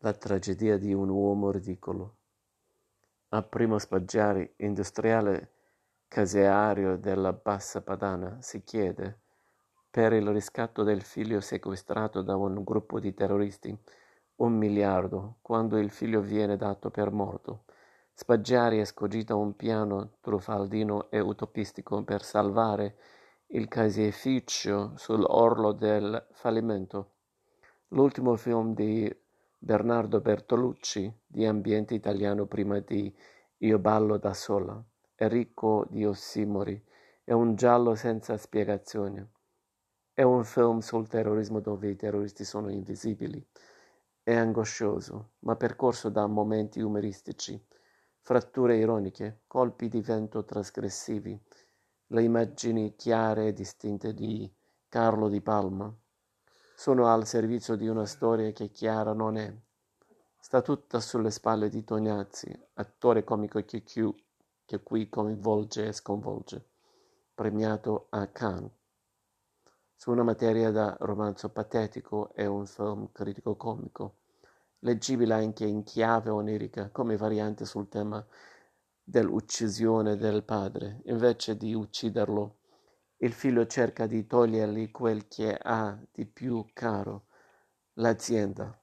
La tragedia di un uomo ridicolo. A Primo Spaggiari, industriale caseario della Bassa Padana, si chiede, per il riscatto del figlio sequestrato da un gruppo di terroristi, un miliardo, quando il figlio viene dato per morto. Spaggiari escogita un piano truffaldino e utopistico per salvare il caseificio sull'orlo del fallimento. L'ultimo film di Bernardo Bertolucci di ambiente italiano prima di Io ballo da sola. È ricco di ossimori, è un giallo senza spiegazione. È un film sul terrorismo dove i terroristi sono invisibili. È angoscioso, ma percorso da momenti umoristici, fratture ironiche, colpi di vento trasgressivi, le immagini chiare e distinte di Carlo Di Palma sono al servizio di una storia che chiara non è. Sta tutta sulle spalle di Tognazzi, attore comico che, che qui coinvolge e sconvolge, premiato a Cannes. Su una materia da romanzo patetico e un film critico comico, leggibile anche in chiave onirica come variante sul tema dell'uccisione del padre, invece di ucciderlo il figlio cerca di togliergli quel che ha di più caro, l'azienda.